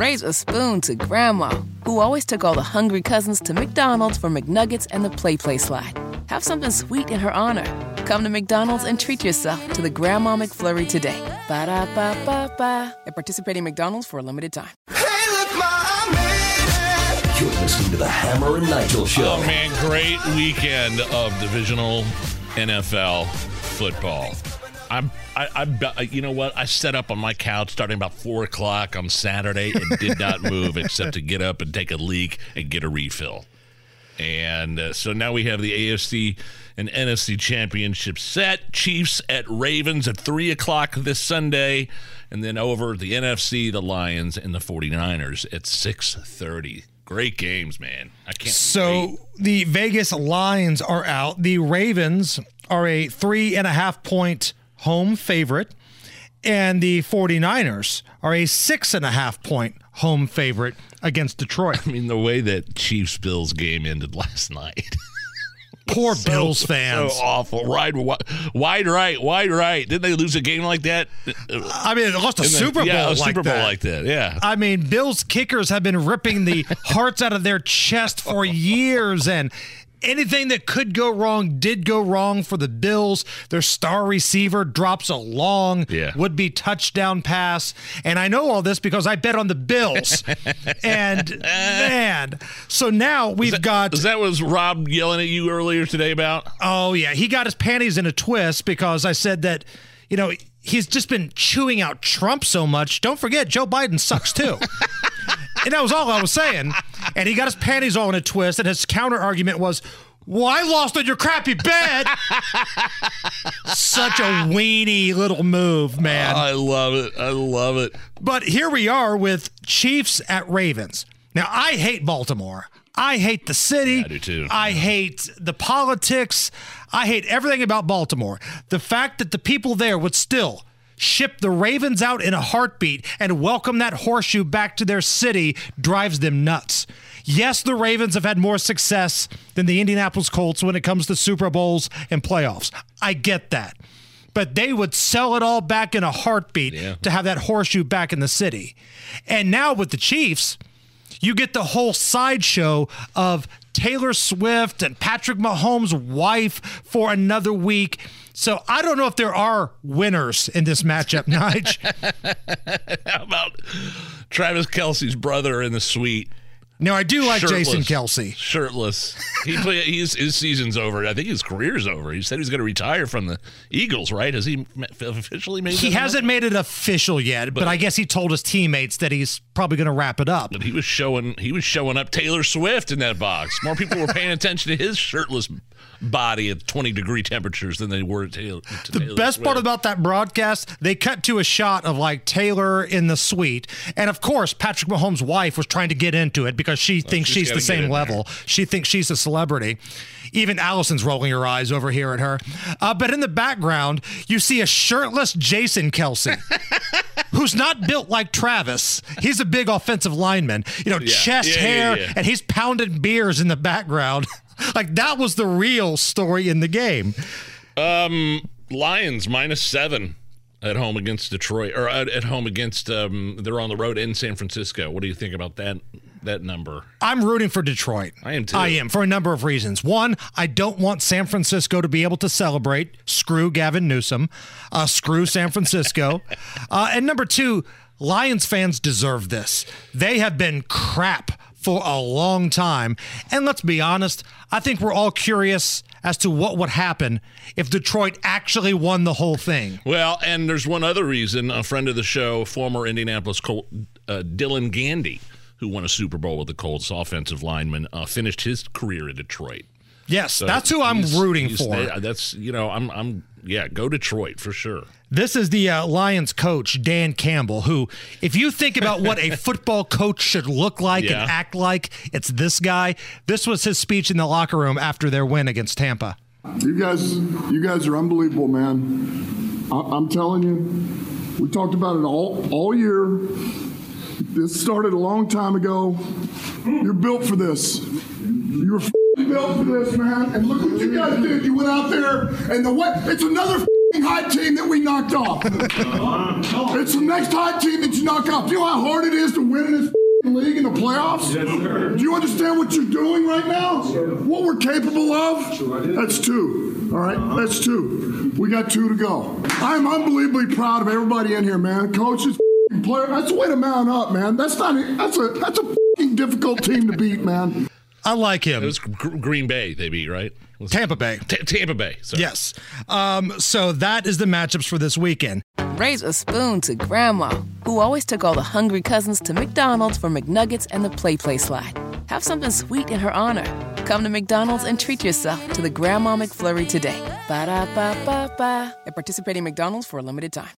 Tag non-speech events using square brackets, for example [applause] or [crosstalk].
raise a spoon to Grandma, who always took all the hungry cousins to McDonald's for McNuggets and the Play Play slide. Have something sweet in her honor. Come to McDonald's and treat yourself to the Grandma McFlurry today. Ba da ba ba ba. At participating McDonald's for a limited time. Hey, look, Ma, I made it. You're listening to the Hammer and Nigel Show. Oh man, great weekend of divisional NFL football. I'm, I, I, you know what? I set up on my couch starting about four o'clock on Saturday and did not [laughs] move except to get up and take a leak and get a refill. And uh, so now we have the AFC and NFC championship set. Chiefs at Ravens at 3 o'clock this Sunday. And then over the NFC, the Lions and the 49ers at 6.30. Great games, man. I can't So wait. the Vegas Lions are out. The Ravens are a three and a half point home favorite. And the 49ers are a six and a half point home favorite against Detroit. I mean, the way that Chiefs Bills game ended last night. Poor [laughs] So- Bills fans. So awful. Wide, wide, wide right, wide right. Didn't they lose a game like that? I mean, they lost a Super Bowl yeah, a like Super Bowl that. like that. Yeah. I mean, Bills kickers have been ripping the hearts out of their chest for years, and anything that could go wrong did go wrong for the Bills. Their star receiver drops a long Yeah. would be touchdown pass. And I know all this because I bet on the Bills. [laughs] and man, so now we've got. Is that was Rob yelling at you earlier today about? Oh yeah, he got his panties in a twist because I said that, you know, he's just been chewing out Trump so much. Don't forget, Joe Biden sucks too. [laughs] and that was all I was saying. And he got his panties all in a twist, and his counter argument was, "Well, I lost on your crappy bet." Such a weenie little move, man. I love it. I love it. But here we are with Chiefs at Ravens. Now, I hate Baltimore. I hate the city. I do too. I hate the politics. I hate everything about Baltimore. The fact that the people there would still ship the Ravens out in a heartbeat and welcome that horseshoe back to their city drives them nuts. Yes, the Ravens have had more success than the Indianapolis Colts when it comes to Super Bowls and playoffs. I get that. But they would sell it all back in a heartbeat Yeah. to have that horseshoe back in the city. And now with the Chiefs, you get the whole sideshow of Taylor Swift and Patrick Mahomes' wife for another week. So I don't know if there are winners in this matchup, [laughs] Nige. How about Travis Kelce's brother in the suite? Now I do like Shirtless. Jason Kelce. Shirtless. He play, [laughs] he's, his season's over. I think his career's over. He said he's going to retire from the Eagles, right? Has he officially made He hasn't made it official yet, but, I guess he told his teammates that he's probably going to wrap it up. But he was showing he was showing up Taylor Swift in that box. More people were paying attention to his shirtless body at 20 degree temperatures than they were Taylor. The best part about that broadcast, they cut to a shot of like Taylor in the suite. And of course, Patrick Mahomes' wife was trying to get into it because she thinks she's she's, the same there. level. She thinks she's a celebrity. Even Allison's rolling her eyes over here at her. Uh, but in the background, you see a shirtless Jason Kelce. [laughs] Who's not built like Travis? He's a big offensive lineman, you know, chest Yeah, yeah, hair, yeah. and he's pounding beers in the background. [laughs] like that was the real story in the game. Lions minus seven at home against Detroit, or at, at home against um, they're on the road in San Francisco. What do you think about that that number? I'm rooting for Detroit. I am too. I am for a number of reasons. One, I don't want San Francisco to be able to celebrate. Screw Gavin Newsom. Uh, screw San Francisco. [laughs] uh, and number two, Lions fans deserve this. They have been crap for a long time. And let's be honest, I think we're all curious as to what would happen if Detroit actually won the whole thing. Well, and there's one other reason. A friend of the show, former Indianapolis Colt, uh, Dylan Gandy, who won a Super Bowl with the Colts, offensive lineman, uh, finished his career in Detroit. Yes, So that's who I'm rooting for. they- that's you know, I'm I'm yeah, go Detroit for sure. This is the uh, Lions coach, Dan Campbell, who, if you think about what a [laughs] football coach should look like Yeah. and act like, it's this guy. This was his speech in the locker room after their win against Tampa. You guys, you guys are unbelievable, man. I, I'm telling you, we talked about it all all year. This started a long time ago. You're built for this. You're f- built for this, man. And look what you guys did. You went out there, and the what? It's another high team that we knocked off. It's the next high team that you knock off. Do you know how hard it is to win in this league in the playoffs? Do you understand what you're doing right now? What we're capable of? That's two. All right, that's two. We got two to go. I'm unbelievably proud of everybody in here, man. Coaches, f***ing player. That's a way to mount up, man. That's not. That's a. That's a f***ing difficult team to beat, man. I like him. It was Gr- Green Bay, they beat, right? Was- Tampa Bay. Ta- Tampa Bay. Sorry. Yes. Um, so that is the matchups for this weekend. Raise a spoon to Grandma, who always took all the hungry cousins to McDonald's for McNuggets and the Play Play slide. Have something sweet in her honor. Come to McDonald's and treat yourself to the Grandma McFlurry today. Ba da ba ba ba. At participating McDonald's for a limited time.